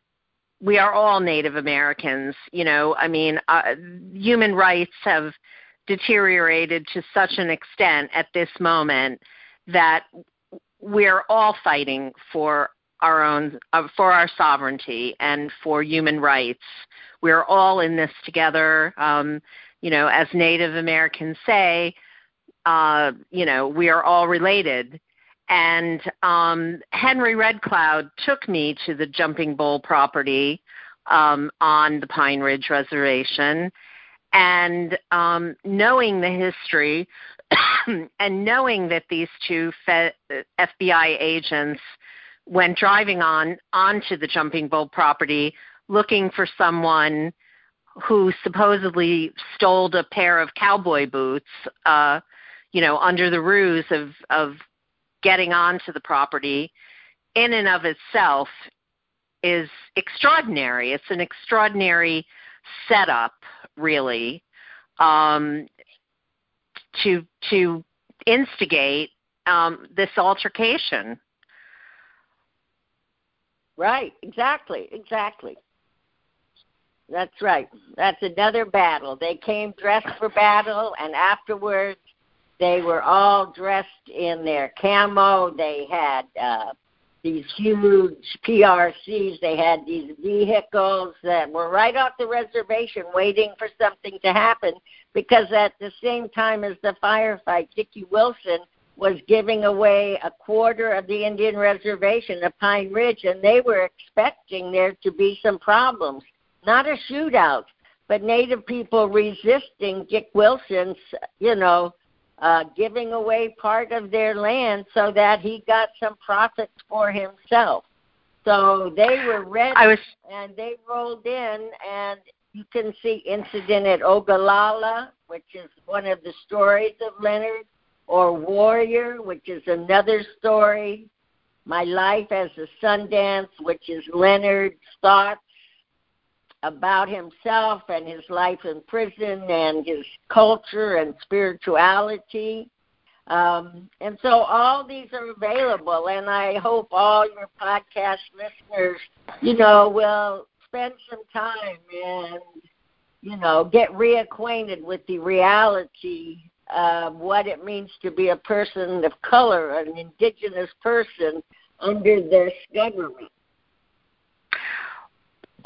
we are all Native Americans. You know, I mean, uh, human rights have deteriorated to such an extent at this moment that we're all fighting for our own uh, for our sovereignty and for human rights. We're all in this together. Um, you know, as Native Americans say, uh, you know, we are all related. And um, Henry Red Cloud took me to the Jumping Bull property um, on the Pine Ridge Reservation. And um, knowing the history and knowing that these two fe- FBI agents went driving on onto the Jumping Bull property looking for someone who supposedly stole a pair of cowboy boots uh, you know, under the ruse of of getting onto the property in and of itself is extraordinary. It's an extraordinary setup, really, um, to to instigate um, this altercation. Right. Exactly. Exactly. That's right. That's another battle. They came dressed for battle, and afterwards they were all dressed in their camo. They had uh, these huge PRCs. They had these vehicles that were right off the reservation waiting for something to happen because at the same time as the firefight, Dickie Wilson was giving away a quarter of the Indian reservation, the Pine Ridge, and they were expecting there to be some problems. Not a shootout, but Native people resisting Dick Wilson's, you know, uh, giving away part of their land so that he got some profits for himself. So they were ready, was... and they rolled in, and you can see incident at Oglala, which is one of the stories of Leonard, or Warrior, which is another story. My Life as a Sundance, which is Leonard's thoughts about himself and his life in prison and his culture and spirituality. Um, and so all these are available, and I hope all your podcast listeners, you know, will spend some time and, you know, get reacquainted with the reality of what it means to be a person of color, an indigenous person under this government.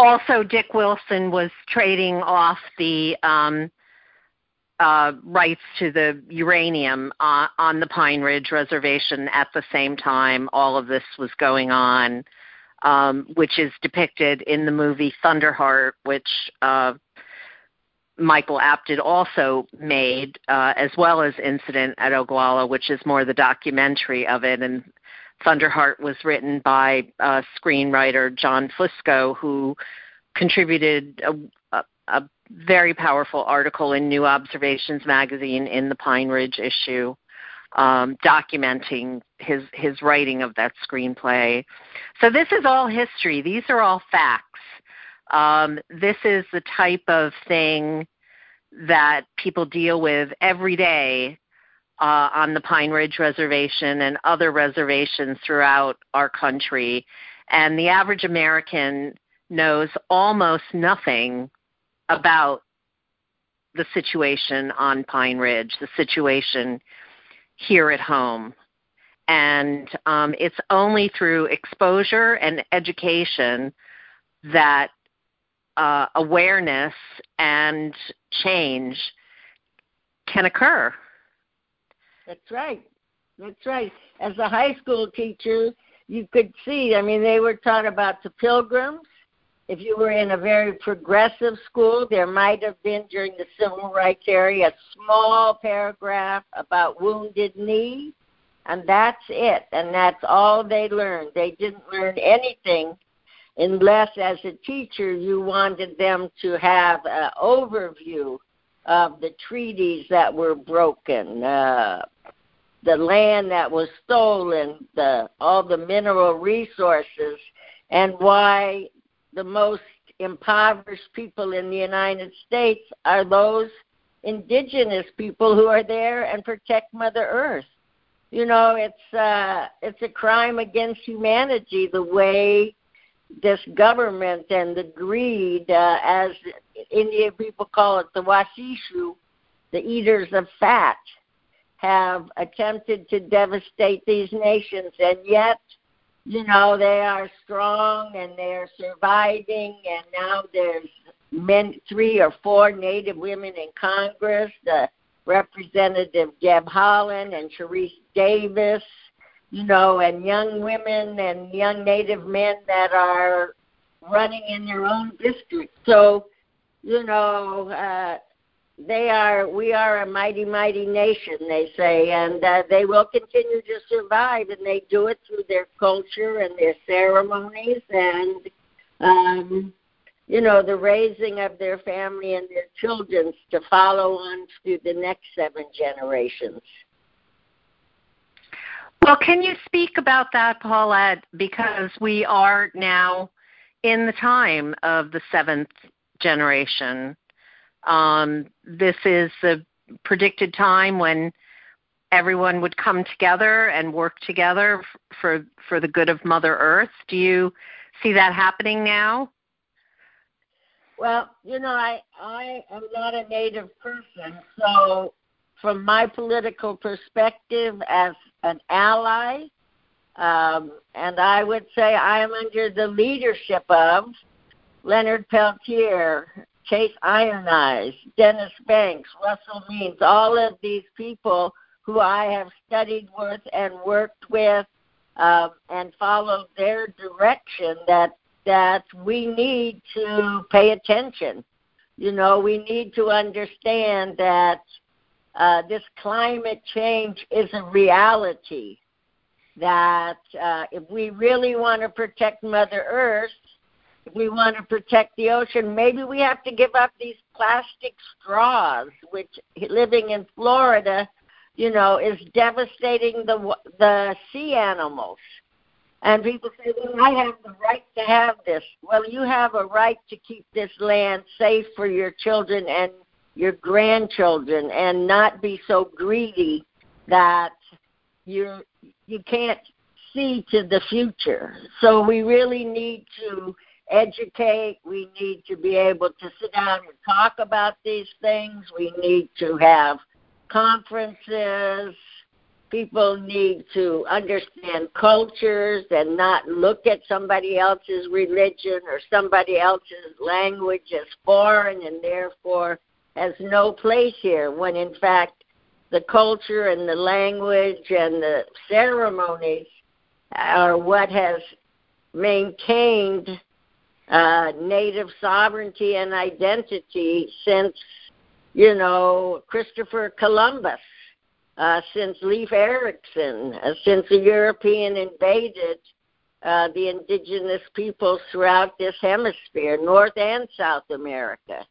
Also, Dick Wilson was trading off the um, uh, rights to the uranium uh, on the Pine Ridge Reservation at the same time all of this was going on, um, which is depicted in the movie Thunderheart, which uh, Michael Apted also made, uh, as well as Incident at Oglala, which is more the documentary of it. And Thunderheart was written by uh, screenwriter John Fusco, who contributed a, a, a very powerful article in New Observations magazine in the Pine Ridge issue, um, documenting his his writing of that screenplay. So this is all history. These are all facts. Um, this is the type of thing that people deal with every day uh, on the Pine Ridge Reservation and other reservations throughout our country. And the average American knows almost nothing about the situation on Pine Ridge, the situation here at home. And um, it's only through exposure and education that uh, awareness and change can occur. That's right. That's right. As a high school teacher, you could see, I mean, they were taught about the pilgrims if you were in a very progressive school, there might have been during the civil rights era a small paragraph about wounded knee, and that's it. And that's all they learned. They didn't learn anything unless, as a teacher, you wanted them to have an overview of the treaties that were broken, uh, the land that was stolen, the all the mineral resources, and why the most impoverished people in the United States are those indigenous people who are there and protect Mother Earth. You know, it's uh, it's a crime against humanity the way this government and the greed, uh, as Indian people call it, the washishu, the eaters of fat, have attempted to devastate these nations, and yet you know they are strong and they're surviving and now there's men three or four native women in congress the representative deb Haaland and sharice Davis, you know and young women and young native men that are running in their own district. So you know uh they are we are a mighty mighty nation they say and uh, they will continue to survive and they do it through their culture and their ceremonies and um you know the raising of their family and their children to follow on through the next seven generations. Well can you speak about that paulette? Because we are now in the time of the seventh generation um, this is the predicted time when everyone would come together and work together for for the good of Mother Earth. Do you see that happening now? Well, you know, I I am not a native person, so from my political perspective as an ally, um, and I would say I am under the leadership of Leonard Peltier, Chase Iron Eyes, Dennis Banks, Russell Means, all of these people who I have studied with and worked with um, and followed their direction that that we need to pay attention. You know, we need to understand that uh, this climate change is a reality. That uh, if we really want to protect Mother Earth, we want to protect the ocean, maybe we have to give up these plastic straws, which living in Florida, you know, is devastating the the sea animals. And people say, well, I have the right to have this. Well, you have a right to keep this land safe for your children and your grandchildren and not be so greedy that you you can't see to the future. So we really need to educate. We need to be able to sit down and talk about these things. We need to have conferences. People need to understand cultures and not look at somebody else's religion or somebody else's language as foreign and therefore has no place here when in fact the culture and the language and the ceremonies are what has maintained uh, native sovereignty and identity since, you know, Christopher Columbus, uh, since Leif Erikson, uh, since the European invaded uh, the indigenous peoples throughout this hemisphere, North and South America.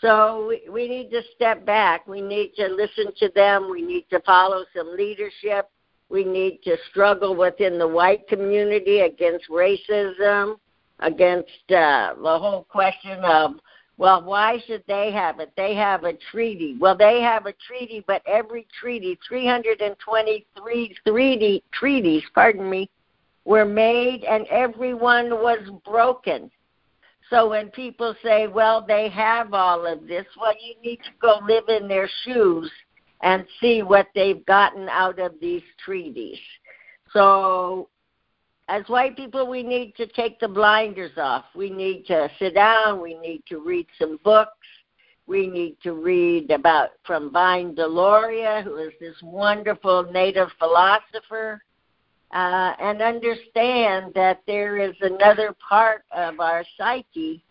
So we, we need to step back. We need to listen to them. We need to follow some leadership. We need to struggle within the white community against racism, against uh, the whole question of, well, why should they have it? They have a treaty. Well, they have a treaty, but every treaty, 323 treaty, treaties, pardon me, were made and everyone was broken. So when people say, well, they have all of this, well, you need to go live in their shoes and see what they've gotten out of these treaties. So as white people, we need to take the blinders off. We need to sit down. We need to read some books. We need to read about from Vine Deloria, who is this wonderful native philosopher uh, and understand that there is another part of our psyche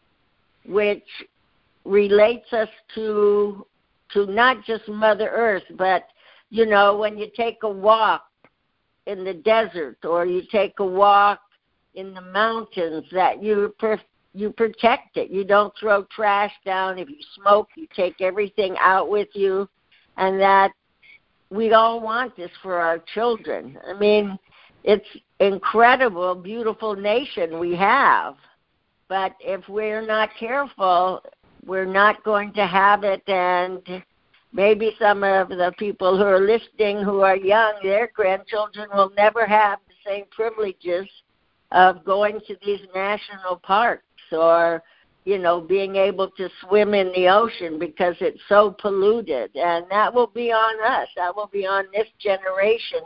which relates us to to not just Mother Earth, but you know when you take a walk in the desert or you take a walk in the mountains, that you per- you protect it. You don't throw trash down. If you smoke, you take everything out with you, and that we all want this for our children. I mean, it's incredible, beautiful nation we have. But if we're not careful, we're not going to have it and maybe some of the people who are listening who are young, their grandchildren will never have the same privileges of going to these national parks or you know being able to swim in the ocean because it's so polluted and that will be on us that will be on this generation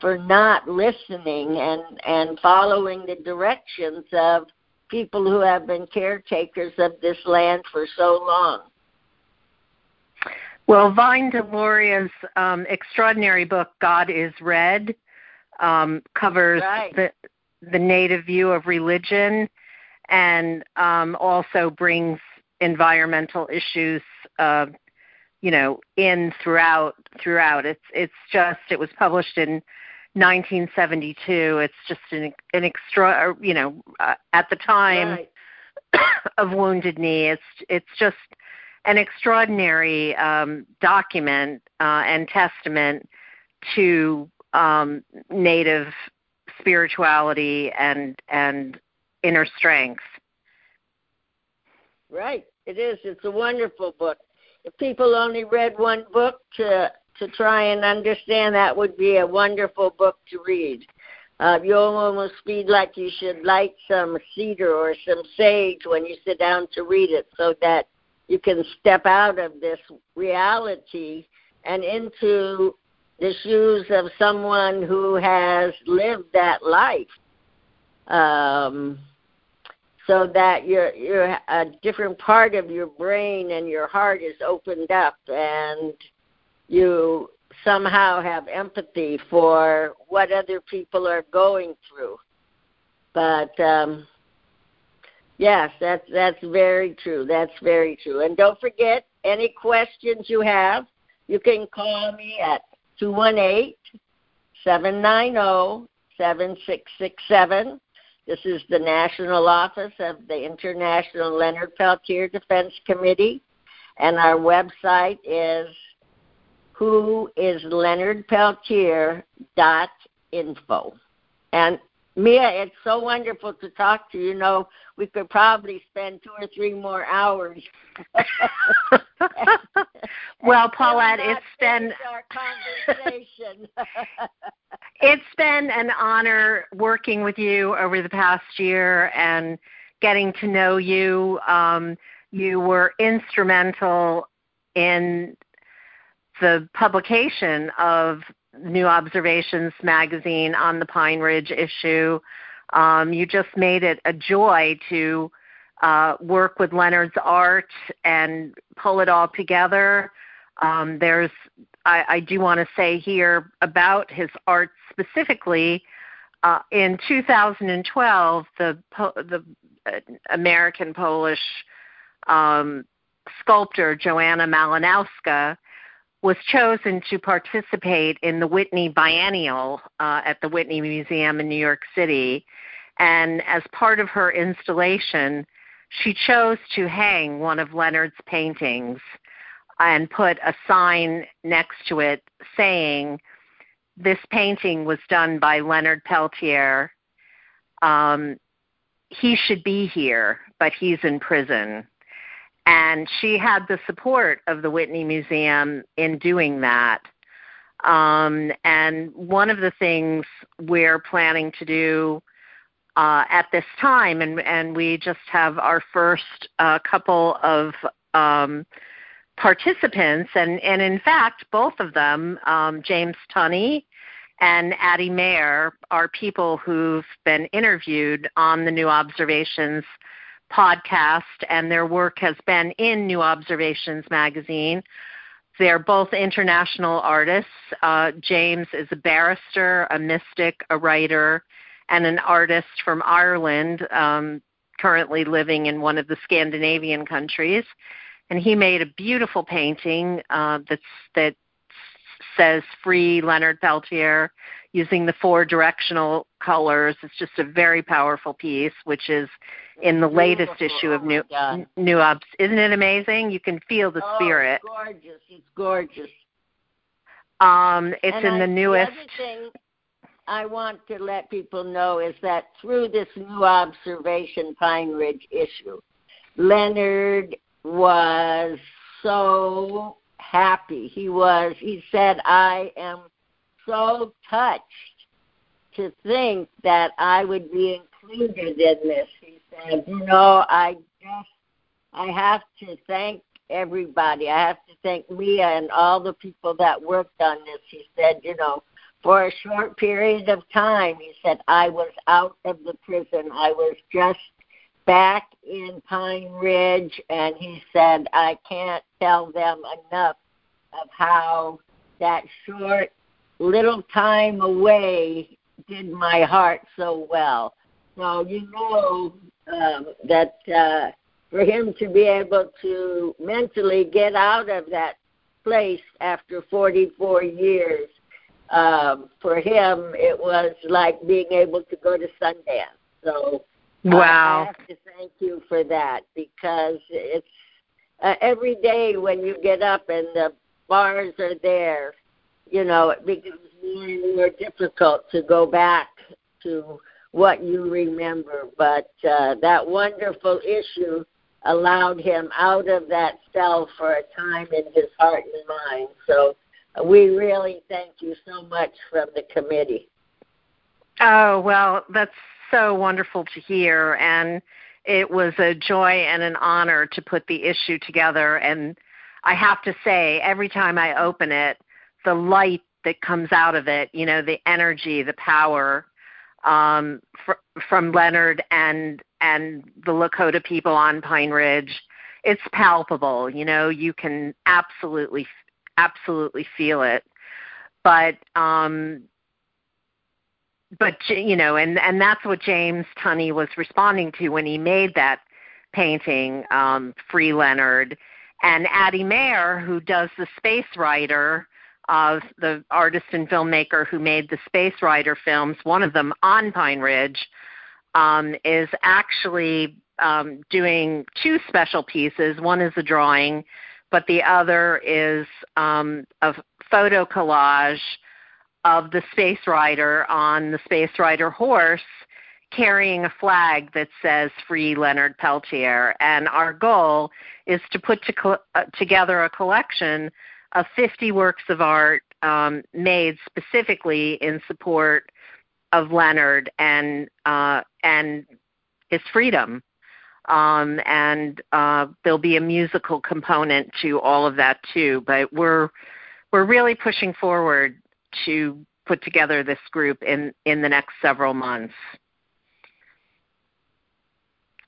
for not listening and and following the directions of people who have been caretakers of this land for so long. Well, Vine Deloria's um, extraordinary book, God is Red, um, covers right. the the native view of religion, and um, also brings environmental issues, uh, you know, in throughout throughout. It's it's just it was published in 1972. It's just an an extra, you know, uh, at the time right. of Wounded Knee. It's it's just an extraordinary um, document uh, and testament to um, Native spirituality and and inner strength. Right, it is. It's a wonderful book. If people only read one book to to try and understand that would be a wonderful book to read. Uh, you'll almost feel like you should light some cedar or some sage when you sit down to read it so that you can step out of this reality and into the shoes of someone who has lived that life. Um, so that your your a different part of your brain and your heart is opened up and you somehow have empathy for what other people are going through. But um, yes, that's that's very true. That's very true. And don't forget, any questions you have, you can call me at two one eight seven nine zero seven six six seven. This is the national office of the International Leonard Peltier Defense Committee, and our website is who is Leonard Peltier dot info. And Mia, it's so wonderful to talk to you. You know, we could probably spend two or three more hours. well, Paulette, it's been our conversation. it's been an honor working with you over the past year and getting to know you. Um, you were instrumental in the publication of New Observations magazine on the Pine Ridge issue. Um, you just made it a joy to uh, work with Leonard's art and pull it all together. Um, there's, I, I do want to say here about his art specifically. Uh, in 2012, the the uh, American Polish um, sculptor Joanna Malinowska was chosen to participate in the Whitney Biennial uh, at the Whitney Museum in New York City. And as part of her installation, she chose to hang one of Leonard's paintings and put a sign next to it saying, This painting was done by Leonard Peltier. Um, he should be here, but he's in prison. And she had the support of the Whitney Museum in doing that. Um, and one of the things we're planning to do uh, at this time, and, and we just have our first uh, couple of um, participants, and, and in fact, both of them, um, James Tunney and Ati Maier, are people who've been interviewed on the New Observations podcast, and their work has been in New Observations magazine. They're both international artists. Uh, James is a barrister, a mystic, a writer, and an artist from Ireland, um, currently living in one of the Scandinavian countries. And he made a beautiful painting uh, that says Free Leonard Peltier using the four directional colors. It's just a very powerful piece, which is in the latest issue of oh New New Ups. Isn't it amazing? You can feel the oh, spirit. It's gorgeous. It's gorgeous. Um, it's and in I, the newest. The other thing I want to let people know is that through this new observation Pine Ridge issue, Leonard was so happy. He was. He said, "I am so touched to think that I would be included in this." He said, "You know, I just I have to thank everybody. I have to thank Mia and all the people that worked on this." He said, "You know." For a short period of time, he said, I was out of the prison. I was just back in Pine Ridge, and he said, I can't tell them enough of how that short little time away did my heart so well. So you know um, that uh, for him to be able to mentally get out of that place after 44 years, um, for him it was like being able to go to Sundance. So wow, I have to thank you for that because it's uh, every day when you get up and the bars are there, you know, it becomes more and more difficult to go back to what you remember. But uh, that wonderful issue allowed him out of that cell for a time in his heart and mind. So uh, we really thank you so much from the committee. Oh, well, that's so wonderful to hear. And it was a joy and an honor to put the issue together and I have to say, every time I open it, the light that comes out of it, you know, the energy, the power um, fr- from Leonard and and the Lakota people on Pine Ridge, it's palpable. You know, you can absolutely absolutely feel it. but um, but you know, and and that's what James Tunney was responding to when he made that painting, um, Free Leonard, and Ati Maier, who does the Space Rider, uh, the artist and filmmaker who made the Space Rider films, one of them on Pine Ridge, um, is actually um, doing two special pieces. One is a drawing, but the other is um, a photo collage of the Space Rider on the Space Rider horse carrying a flag that says Free Leonard Peltier. And our goal is to put to, uh, together a collection of 50 works of art um, made specifically in support of Leonard and uh, and his freedom. Um, and uh, there'll be a musical component to all of that too. But we're we're really pushing forward to put together this group in in the next several months.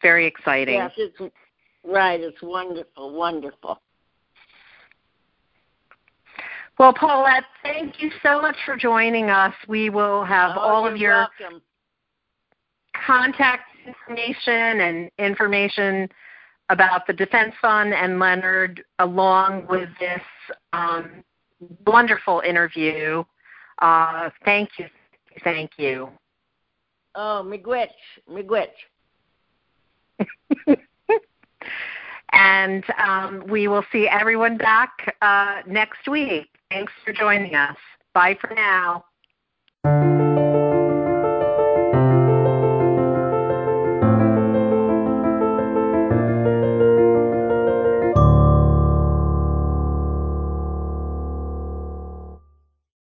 Very exciting. Yes, it's right. It's wonderful, wonderful. Well, Paulette, thank you so much for joining us. We will have oh, all of your welcome. contact information and information about the Defense Fund and Leonard, along with this um, wonderful interview. Uh, thank you. Thank you. Oh, miigwech, miigwech. and um, we will see everyone back uh, next week. Thanks for joining us. Bye for now.